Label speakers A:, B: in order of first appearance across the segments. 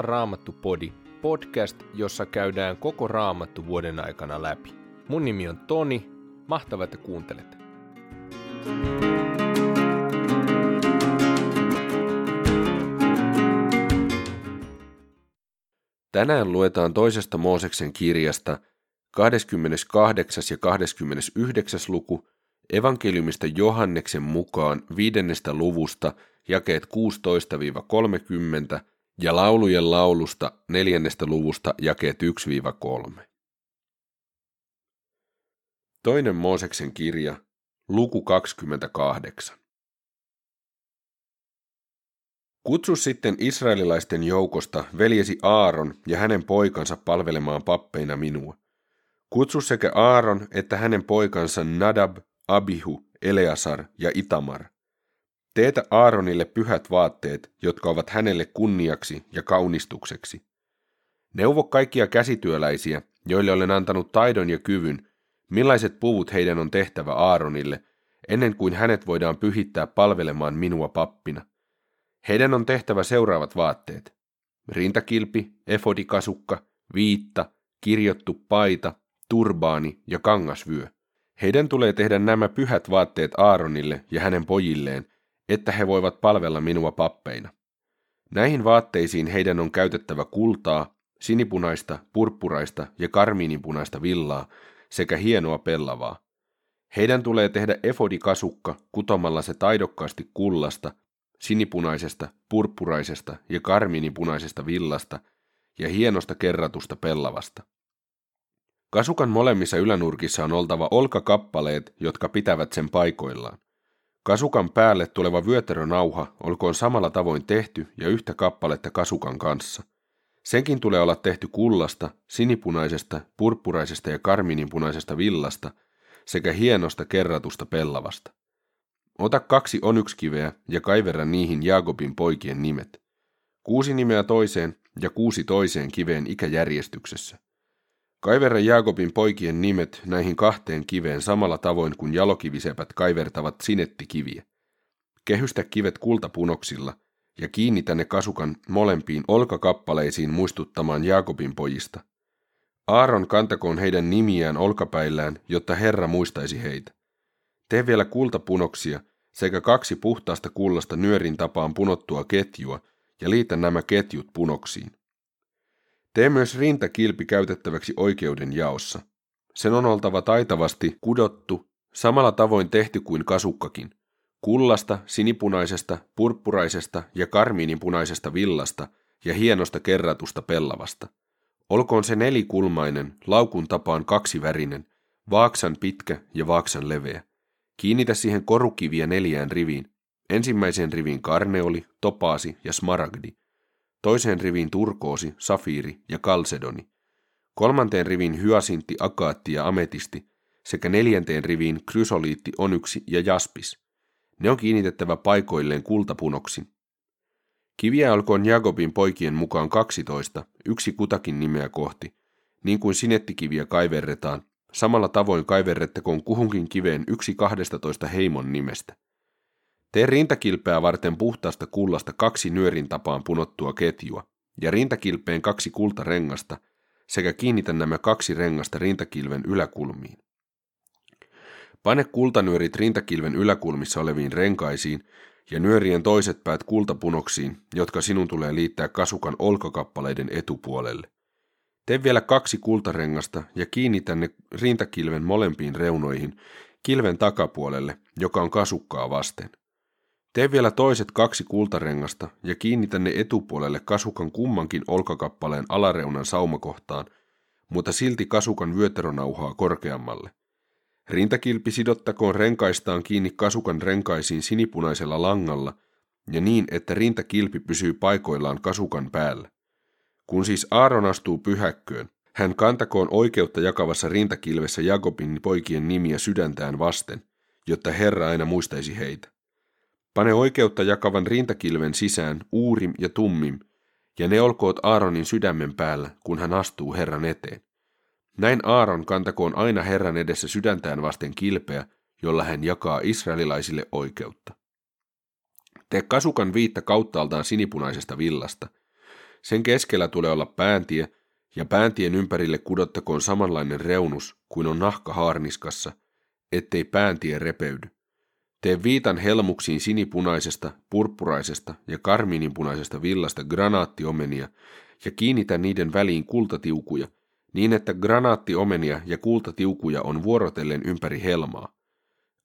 A: Salaa Raamattu Podi, podcast, jossa käydään koko Raamattu vuoden aikana läpi. Mun nimi on Toni, mahtavaa, että kuuntelet. Tänään luetaan toisesta Mooseksen kirjasta 28. ja 29. luku evankeliumista Johanneksen mukaan viidennestä luvusta jakeet 16-30 ja laulujen laulusta neljännestä luvusta jakeet 1-3. Toinen Mooseksen kirja, luku 28. Kutsu sitten israelilaisten joukosta veljesi Aaron ja hänen poikansa palvelemaan pappeina minua. Kutsu sekä Aaron että hänen poikansa Nadab, Abihu, Eleasar ja Itamar. Teetä Aaronille pyhät vaatteet, jotka ovat hänelle kunniaksi ja kaunistukseksi. Neuvo kaikkia käsityöläisiä, joille olen antanut taidon ja kyvyn, millaiset puvut heidän on tehtävä Aaronille, ennen kuin hänet voidaan pyhittää palvelemaan minua pappina. Heidän on tehtävä seuraavat vaatteet. Rintakilpi, efodikasukka, viitta, kirjottu paita, turbaani ja kangasvyö. Heidän tulee tehdä nämä pyhät vaatteet Aaronille ja hänen pojilleen, että he voivat palvella minua pappeina. Näihin vaatteisiin heidän on käytettävä kultaa, sinipunaista, purppuraista ja karmiinipunaista villaa sekä hienoa pellavaa. Heidän tulee tehdä efodikasukka kutomalla se taidokkaasti kullasta, sinipunaisesta, purppuraisesta ja karmiinipunaisesta villasta ja hienosta kerratusta pellavasta. Kasukan molemmissa ylänurkissa on oltava olkakappaleet, jotka pitävät sen paikoillaan. Kasukan päälle tuleva vyötärönauha olkoon samalla tavoin tehty ja yhtä kappaletta kasukan kanssa. Senkin tulee olla tehty kullasta, sinipunaisesta, purppuraisesta ja karmininpunaisesta villasta sekä hienosta kerratusta pellavasta. Ota kaksi onyxkiveä ja kaiverra niihin Jaakobin poikien nimet. Kuusi nimeä toiseen ja kuusi toiseen kiveen ikäjärjestyksessä. Kaiverra Jaakobin poikien nimet näihin kahteen kiveen samalla tavoin kuin jalokivisepät kaivertavat sinettikiviä. Kehystä kivet kultapunoksilla ja kiinnitä ne kasukan molempiin olkakappaleisiin muistuttamaan Jaakobin pojista. Aaron kantakoon heidän nimiään olkapäillään, jotta Herra muistaisi heitä. Tee vielä kultapunoksia sekä kaksi puhtaasta kullasta nyörin tapaan punottua ketjua ja liitä nämä ketjut punoksiin. Tee myös rintakilpi käytettäväksi oikeuden jaossa. Sen on oltava taitavasti kudottu, samalla tavoin tehty kuin kasukkakin. Kullasta, sinipunaisesta, purppuraisesta ja karmiininpunaisesta villasta ja hienosta kerratusta pellavasta. Olkoon se nelikulmainen, laukun tapaan kaksivärinen, vaaksan pitkä ja vaaksan leveä. Kiinnitä siihen korukiviä neljään riviin. Ensimmäisen rivin karneoli, topaasi ja smaragdi toiseen riviin turkoosi, safiiri ja kalsedoni, kolmanteen riviin hyasintti, akaatti ja ametisti sekä neljänteen riviin krysoliitti, onyksi ja jaspis. Ne on kiinnitettävä paikoilleen kultapunoksin. Kiviä olkoon Jakobin poikien mukaan 12, yksi kutakin nimeä kohti, niin kuin sinettikiviä kaiverretaan, samalla tavoin kaiverrettakoon kuhunkin kiveen yksi 12 heimon nimestä. Tee rintakilpeä varten puhtaasta kullasta kaksi nyörin tapaan punottua ketjua ja rintakilpeen kaksi kultarengasta sekä kiinnitä nämä kaksi rengasta rintakilven yläkulmiin. Pane kultanyörit rintakilven yläkulmissa oleviin renkaisiin ja nyörien toiset päät kultapunoksiin, jotka sinun tulee liittää kasukan olkakappaleiden etupuolelle. Tee vielä kaksi kultarengasta ja kiinnitä ne rintakilven molempiin reunoihin kilven takapuolelle, joka on kasukkaa vasten. Tee vielä toiset kaksi kultarengasta ja kiinnitä ne etupuolelle kasukan kummankin olkakappaleen alareunan saumakohtaan, mutta silti kasukan vyötärönauhaa korkeammalle. Rintakilpi sidottakoon renkaistaan kiinni kasukan renkaisiin sinipunaisella langalla ja niin, että rintakilpi pysyy paikoillaan kasukan päällä. Kun siis Aaron astuu pyhäkköön, hän kantakoon oikeutta jakavassa rintakilvessä Jakobin poikien nimiä sydäntään vasten, jotta Herra aina muistaisi heitä. Pane oikeutta jakavan rintakilven sisään uurim ja tummim, ja ne olkoot Aaronin sydämen päällä, kun hän astuu Herran eteen. Näin Aaron kantakoon aina Herran edessä sydäntään vasten kilpeä, jolla hän jakaa israelilaisille oikeutta. Tee kasukan viitta kauttaaltaan sinipunaisesta villasta. Sen keskellä tulee olla pääntie, ja pääntien ympärille kudottakoon samanlainen reunus kuin on nahka haarniskassa, ettei pääntie repeydy. Tee viitan helmuksiin sinipunaisesta, purppuraisesta ja karmiininpunaisesta villasta granaattiomenia ja kiinnitä niiden väliin kultatiukuja, niin että granaattiomenia ja kultatiukuja on vuorotellen ympäri helmaa.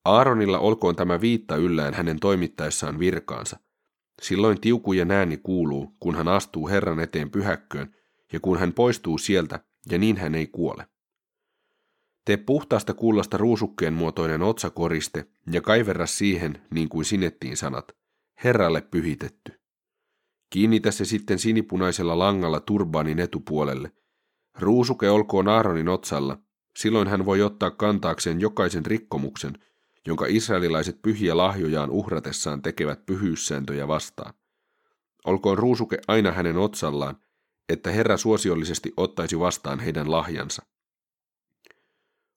A: Aaronilla olkoon tämä viitta yllään hänen toimittaessaan virkaansa. Silloin tiukuja ääni kuuluu, kun hän astuu Herran eteen pyhäkköön, ja kun hän poistuu sieltä, ja niin hän ei kuole. Tee puhtaasta kullasta ruusukkeen muotoinen otsakoriste ja kaiverra siihen, niin kuin sinettiin sanat, Herralle pyhitetty. Kiinnitä se sitten sinipunaisella langalla turbaanin etupuolelle. Ruusuke olkoon Aaronin otsalla, silloin hän voi ottaa kantaakseen jokaisen rikkomuksen, jonka israelilaiset pyhiä lahjojaan uhratessaan tekevät pyhyyssääntöjä vastaan. Olkoon ruusuke aina hänen otsallaan, että Herra suosiollisesti ottaisi vastaan heidän lahjansa.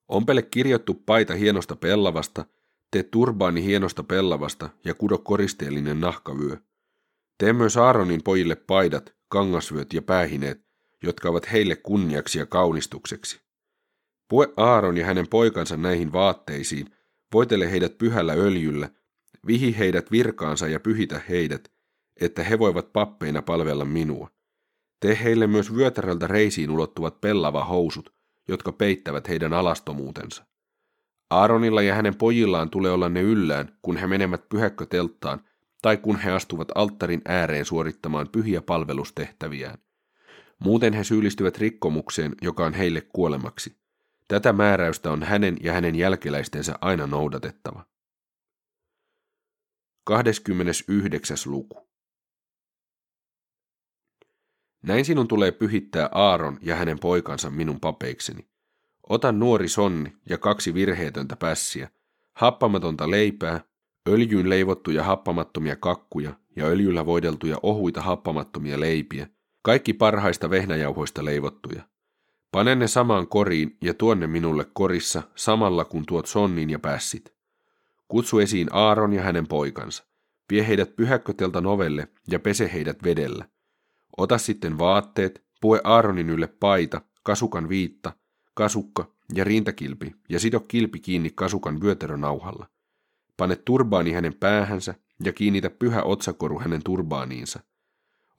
A: Ompele kirjattu paita hienosta pellavasta, tee turbaani hienosta pellavasta ja kudo koristeellinen nahkavyö. Tee myös Aaronin pojille paidat, kangasvyöt ja päähineet, jotka ovat heille kunniaksi ja kaunistukseksi. Pue Aaron ja hänen poikansa näihin vaatteisiin, voitele heidät pyhällä öljyllä, vihi heidät virkaansa ja pyhitä heidät, että he voivat pappeina palvella minua. Tee heille myös vyötäröltä reisiin ulottuvat pellava housut, jotka peittävät heidän alastomuutensa. Aaronilla ja hänen pojillaan tulee olla ne yllään, kun he menevät pyhäkkötelttaan tai kun he astuvat alttarin ääreen suorittamaan pyhiä palvelustehtäviään. Muuten he syyllistyvät rikkomukseen, joka on heille kuolemaksi. Tätä määräystä on hänen ja hänen jälkeläistensä aina noudatettava. 29. luku näin sinun tulee pyhittää Aaron ja hänen poikansa minun papeikseni. Ota nuori sonni ja kaksi virheetöntä pässiä, happamatonta leipää, öljyyn leivottuja happamattomia kakkuja ja öljyllä voideltuja ohuita happamattomia leipiä, kaikki parhaista vehnäjauhoista leivottuja. Pane ne samaan koriin ja tuonne minulle korissa samalla kun tuot sonnin ja pässit. Kutsu esiin Aaron ja hänen poikansa. Vie heidät pyhäkkötelta novelle ja pese heidät vedellä. Ota sitten vaatteet, pue Aaronin ylle paita, kasukan viitta, kasukka ja rintakilpi ja sido kilpi kiinni kasukan vyötärönauhalla. Pane turbaani hänen päähänsä ja kiinnitä pyhä otsakoru hänen turbaaniinsa.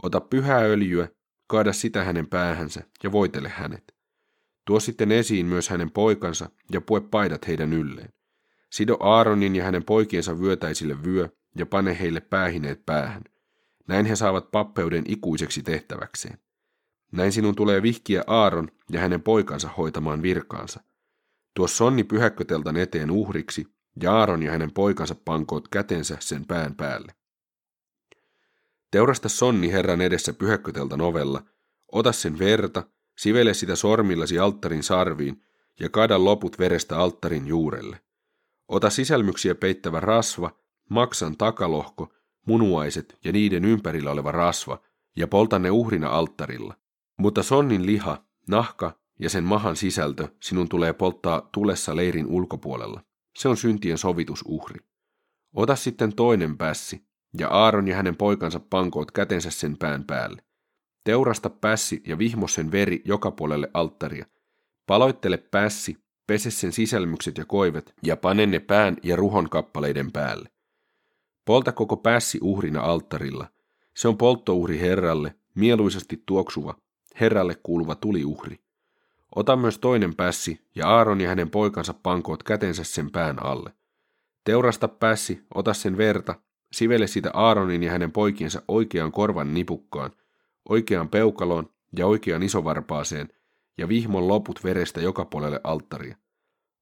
A: Ota pyhää öljyä, kaada sitä hänen päähänsä ja voitele hänet. Tuo sitten esiin myös hänen poikansa ja pue paidat heidän ylleen. Sido Aaronin ja hänen poikiensa vyötäisille vyö ja pane heille päähineet päähän – näin he saavat pappeuden ikuiseksi tehtäväkseen. Näin sinun tulee vihkiä Aaron ja hänen poikansa hoitamaan virkaansa. Tuo sonni pyhäkköteltan eteen uhriksi, ja Aaron ja hänen poikansa pankoot kätensä sen pään päälle. Teurasta sonni Herran edessä pyhäkköteltan ovella, ota sen verta, sivele sitä sormillasi alttarin sarviin ja kaada loput verestä alttarin juurelle. Ota sisälmyksiä peittävä rasva, maksan takalohko munuaiset ja niiden ympärillä oleva rasva, ja polta ne uhrina alttarilla. Mutta sonnin liha, nahka ja sen mahan sisältö sinun tulee polttaa tulessa leirin ulkopuolella. Se on syntien sovitusuhri. Ota sitten toinen pässi, ja Aaron ja hänen poikansa pankoot kätensä sen pään päälle. Teurasta pässi ja vihmo sen veri joka puolelle alttaria. Paloittele pässi, pese sen sisälmykset ja koivet, ja pane ne pään ja ruhon kappaleiden päälle. Polta koko pässi uhrina alttarilla. Se on polttouhri Herralle, mieluisesti tuoksuva, Herralle kuuluva tuliuhri. Ota myös toinen pässi, ja Aaron ja hänen poikansa pankoot kätensä sen pään alle. Teurasta pässi, ota sen verta, sivele sitä Aaronin ja hänen poikiensa oikean korvan nipukkaan, oikean peukaloon ja oikean isovarpaaseen, ja vihmon loput verestä joka puolelle alttaria.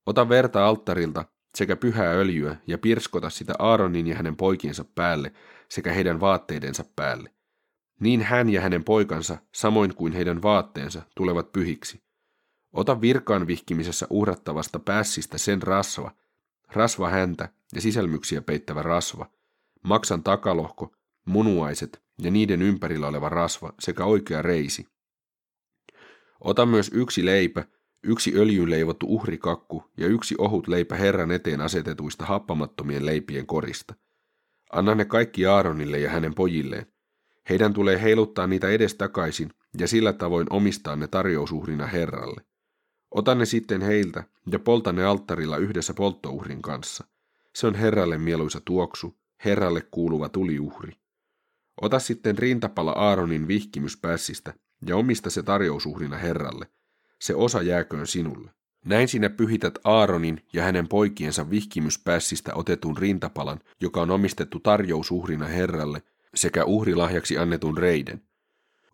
A: Ota verta alttarilta sekä pyhää öljyä ja pirskota sitä Aaronin ja hänen poikiensa päälle sekä heidän vaatteidensa päälle. Niin hän ja hänen poikansa, samoin kuin heidän vaatteensa, tulevat pyhiksi. Ota virkaan vihkimisessä uhrattavasta päässistä sen rasva, rasva häntä ja sisälmyksiä peittävä rasva, maksan takalohko, munuaiset ja niiden ympärillä oleva rasva sekä oikea reisi. Ota myös yksi leipä yksi öljyyn leivottu uhrikakku ja yksi ohut leipä Herran eteen asetetuista happamattomien leipien korista. Anna ne kaikki Aaronille ja hänen pojilleen. Heidän tulee heiluttaa niitä edestakaisin ja sillä tavoin omistaa ne tarjousuhrina Herralle. Ota ne sitten heiltä ja polta ne alttarilla yhdessä polttouhrin kanssa. Se on Herralle mieluisa tuoksu, Herralle kuuluva tuliuhri. Ota sitten rintapala Aaronin vihkimyspässistä ja omista se tarjousuhrina Herralle. Se osa jääköön sinulle. Näin sinä pyhität Aaronin ja hänen poikiensa vihkimyspässistä otetun rintapalan, joka on omistettu tarjousuhrina Herralle, sekä uhrilahjaksi annetun reiden.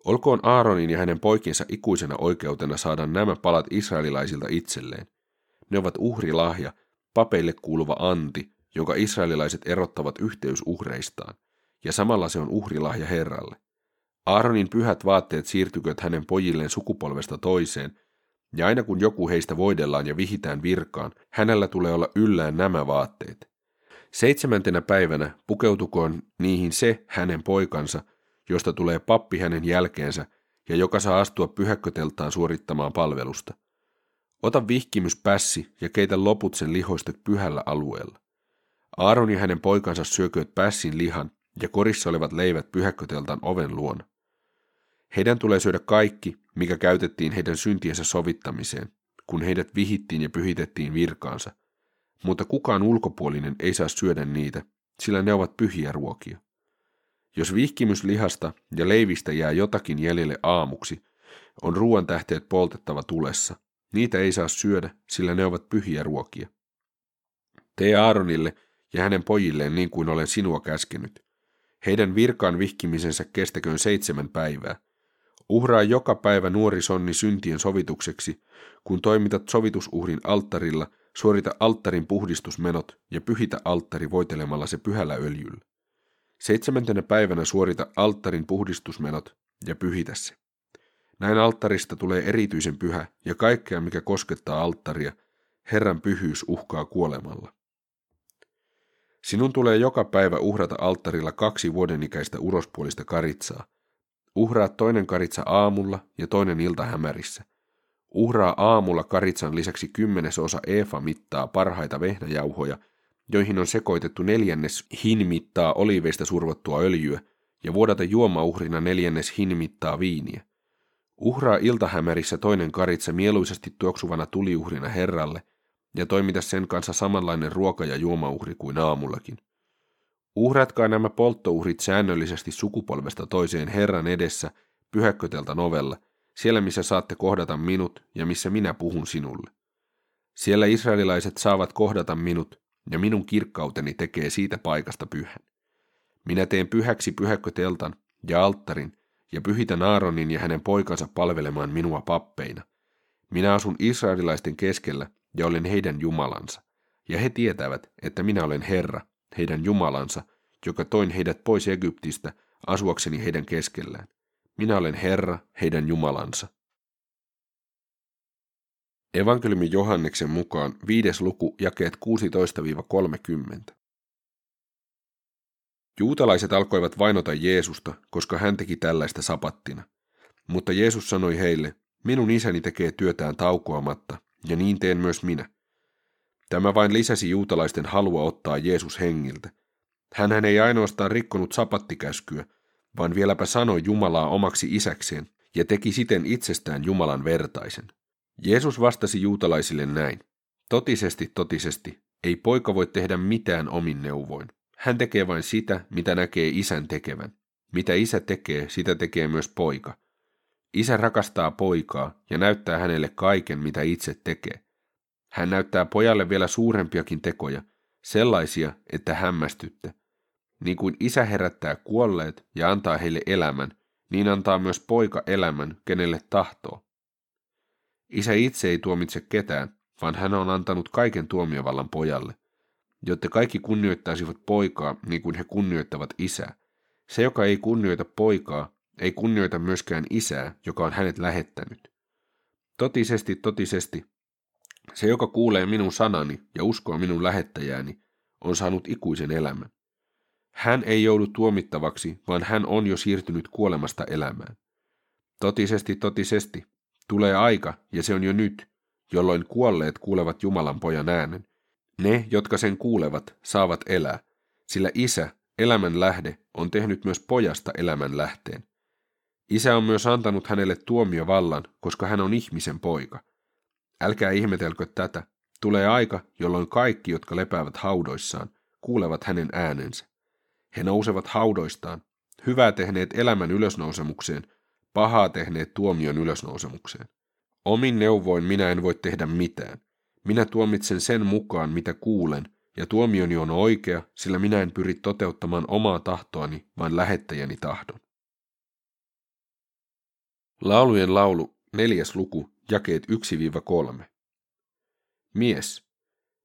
A: Olkoon Aaronin ja hänen poikiensa ikuisena oikeutena saada nämä palat israelilaisilta itselleen. Ne ovat uhrilahja, papeille kuuluva anti, jonka israelilaiset erottavat yhteysuhreistaan, ja samalla se on uhrilahja Herralle. Aaronin pyhät vaatteet siirtyköt hänen pojilleen sukupolvesta toiseen, ja aina kun joku heistä voidellaan ja vihitään virkaan, hänellä tulee olla yllään nämä vaatteet. Seitsemäntenä päivänä pukeutukoon niihin se hänen poikansa, josta tulee pappi hänen jälkeensä ja joka saa astua pyhäkköteltaan suorittamaan palvelusta. Ota vihkimyspässi ja keitä loput sen lihoistet pyhällä alueella. Aaron ja hänen poikansa syökööt pässin lihan ja korissa olevat leivät pyhäkköteltan oven luona. Heidän tulee syödä kaikki, mikä käytettiin heidän syntiensä sovittamiseen, kun heidät vihittiin ja pyhitettiin virkaansa. Mutta kukaan ulkopuolinen ei saa syödä niitä, sillä ne ovat pyhiä ruokia. Jos vihkimyslihasta ja leivistä jää jotakin jäljelle aamuksi, on ruoan tähteet poltettava tulessa. Niitä ei saa syödä, sillä ne ovat pyhiä ruokia. Tee Aaronille ja hänen pojilleen niin kuin olen sinua käskenyt. Heidän virkaan vihkimisensä kestäköön seitsemän päivää. Uhraa joka päivä nuori sonni syntien sovitukseksi, kun toimitat sovitusuhrin alttarilla, suorita alttarin puhdistusmenot ja pyhitä alttari voitelemalla se pyhällä öljyllä. Seitsemäntenä päivänä suorita alttarin puhdistusmenot ja pyhitä se. Näin alttarista tulee erityisen pyhä ja kaikkea, mikä koskettaa alttaria, Herran pyhyys uhkaa kuolemalla. Sinun tulee joka päivä uhrata alttarilla kaksi vuodenikäistä urospuolista karitsaa. Uhraa toinen karitsa aamulla ja toinen ilta hämärissä. Uhraa aamulla karitsan lisäksi kymmenesosa efa mittaa parhaita vehnäjauhoja – joihin on sekoitettu neljännes hinmittaa oliiveista survottua öljyä ja vuodata juomauhrina neljännes hinmittaa viiniä. Uhraa iltahämärissä toinen karitsa mieluisesti tuoksuvana tuliuhrina Herralle ja toimita sen kanssa samanlainen ruoka- ja juomauhri kuin aamullakin. Uhratkaa nämä polttouhrit säännöllisesti sukupolvesta toiseen Herran edessä pyhäkkötelta novella, siellä missä saatte kohdata minut ja missä minä puhun sinulle. Siellä israelilaiset saavat kohdata minut, ja minun kirkkauteni tekee siitä paikasta pyhän. Minä teen pyhäksi pyhäkköteltan ja alttarin, ja pyhitän Aaronin ja hänen poikansa palvelemaan minua pappeina. Minä asun israelilaisten keskellä ja olen heidän Jumalansa, ja he tietävät, että minä olen Herra, heidän Jumalansa, joka toin heidät pois Egyptistä asuakseni heidän keskellään. Minä olen Herra, heidän Jumalansa. Evankeliumin Johanneksen mukaan viides luku jakeet 16-30. Juutalaiset alkoivat vainota Jeesusta, koska hän teki tällaista sapattina. Mutta Jeesus sanoi heille, minun isäni tekee työtään taukoamatta, ja niin teen myös minä. Tämä vain lisäsi juutalaisten halua ottaa Jeesus hengiltä. Hän ei ainoastaan rikkonut sapattikäskyä, vaan vieläpä sanoi Jumalaa omaksi isäkseen ja teki siten itsestään Jumalan vertaisen. Jeesus vastasi juutalaisille näin. Totisesti, totisesti, ei poika voi tehdä mitään omin neuvoin. Hän tekee vain sitä, mitä näkee isän tekevän. Mitä isä tekee, sitä tekee myös poika. Isä rakastaa poikaa ja näyttää hänelle kaiken, mitä itse tekee. Hän näyttää pojalle vielä suurempiakin tekoja, sellaisia, että hämmästytte. Niin kuin isä herättää kuolleet ja antaa heille elämän, niin antaa myös poika elämän, kenelle tahtoo. Isä itse ei tuomitse ketään, vaan hän on antanut kaiken tuomiovallan pojalle, jotta kaikki kunnioittaisivat poikaa niin kuin he kunnioittavat isää. Se, joka ei kunnioita poikaa, ei kunnioita myöskään isää, joka on hänet lähettänyt. Totisesti, totisesti, se, joka kuulee minun sanani ja uskoo minun lähettäjääni, on saanut ikuisen elämän. Hän ei joudu tuomittavaksi, vaan hän on jo siirtynyt kuolemasta elämään. Totisesti, totisesti, Tulee aika, ja se on jo nyt, jolloin kuolleet kuulevat Jumalan pojan äänen. Ne, jotka sen kuulevat, saavat elää, sillä isä, elämän lähde, on tehnyt myös pojasta elämän lähteen. Isä on myös antanut hänelle tuomiovallan, koska hän on ihmisen poika. Älkää ihmetelkö tätä. Tulee aika, jolloin kaikki, jotka lepäävät haudoissaan, kuulevat hänen äänensä. He nousevat haudoistaan, hyvää tehneet elämän ylösnousemukseen, pahaa tehneet tuomion ylösnousemukseen. Omin neuvoin minä en voi tehdä mitään. Minä tuomitsen sen mukaan, mitä kuulen, ja tuomioni on oikea, sillä minä en pyri toteuttamaan omaa tahtoani, vaan lähettäjäni tahdon. Laulujen laulu, neljäs luku, jakeet 1-3. Mies,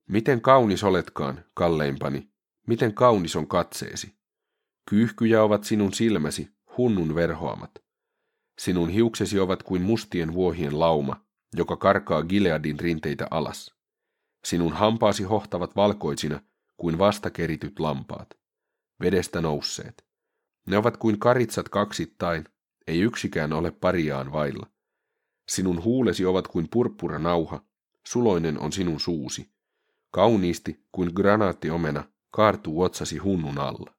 A: miten kaunis oletkaan, kalleimpani, miten kaunis on katseesi. Kyyhkyjä ovat sinun silmäsi, hunnun verhoamat. Sinun hiuksesi ovat kuin mustien vuohien lauma, joka karkaa Gileadin rinteitä alas. Sinun hampaasi hohtavat valkoisina kuin vastakerityt lampaat, vedestä nousseet. Ne ovat kuin karitsat kaksittain, ei yksikään ole pariaan vailla. Sinun huulesi ovat kuin purppura nauha, suloinen on sinun suusi. Kauniisti kuin granaattiomena kaartuu otsasi hunnun alla.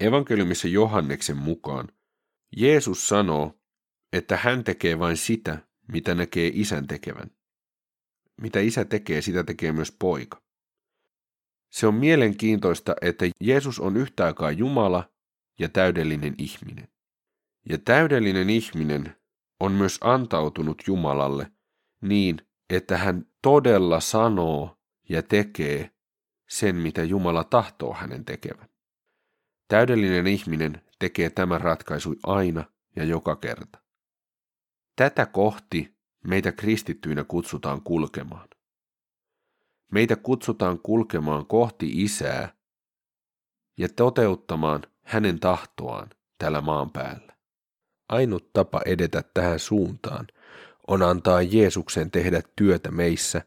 A: Evankeliumissa Johanneksen mukaan Jeesus sanoo, että hän tekee vain sitä, mitä näkee isän tekevän. Mitä isä tekee, sitä tekee myös poika. Se on mielenkiintoista, että Jeesus on yhtä aikaa Jumala ja täydellinen ihminen. Ja täydellinen ihminen on myös antautunut Jumalalle niin, että hän todella sanoo ja tekee sen, mitä Jumala tahtoo hänen tekevän. Täydellinen ihminen tekee tämän ratkaisu aina ja joka kerta. Tätä kohti meitä kristittyinä kutsutaan kulkemaan. Meitä kutsutaan kulkemaan kohti Isää ja toteuttamaan hänen tahtoaan tällä maan päällä. Ainut tapa edetä tähän suuntaan on antaa Jeesuksen tehdä työtä meissä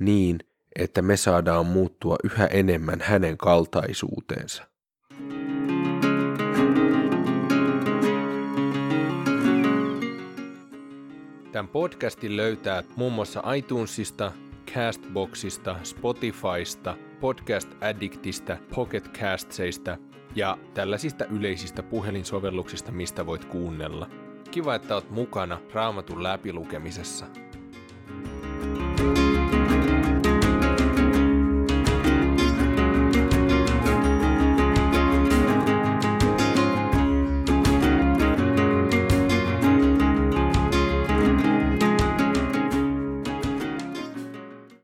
A: niin, että me saadaan muuttua yhä enemmän hänen kaltaisuuteensa. Tämän podcastin löytää muun muassa iTunesista, Castboxista, Spotifysta, Podcast Addictista, Pocket Castseista ja tällaisista yleisistä puhelinsovelluksista, mistä voit kuunnella. Kiva, että oot mukana Raamatun läpilukemisessa.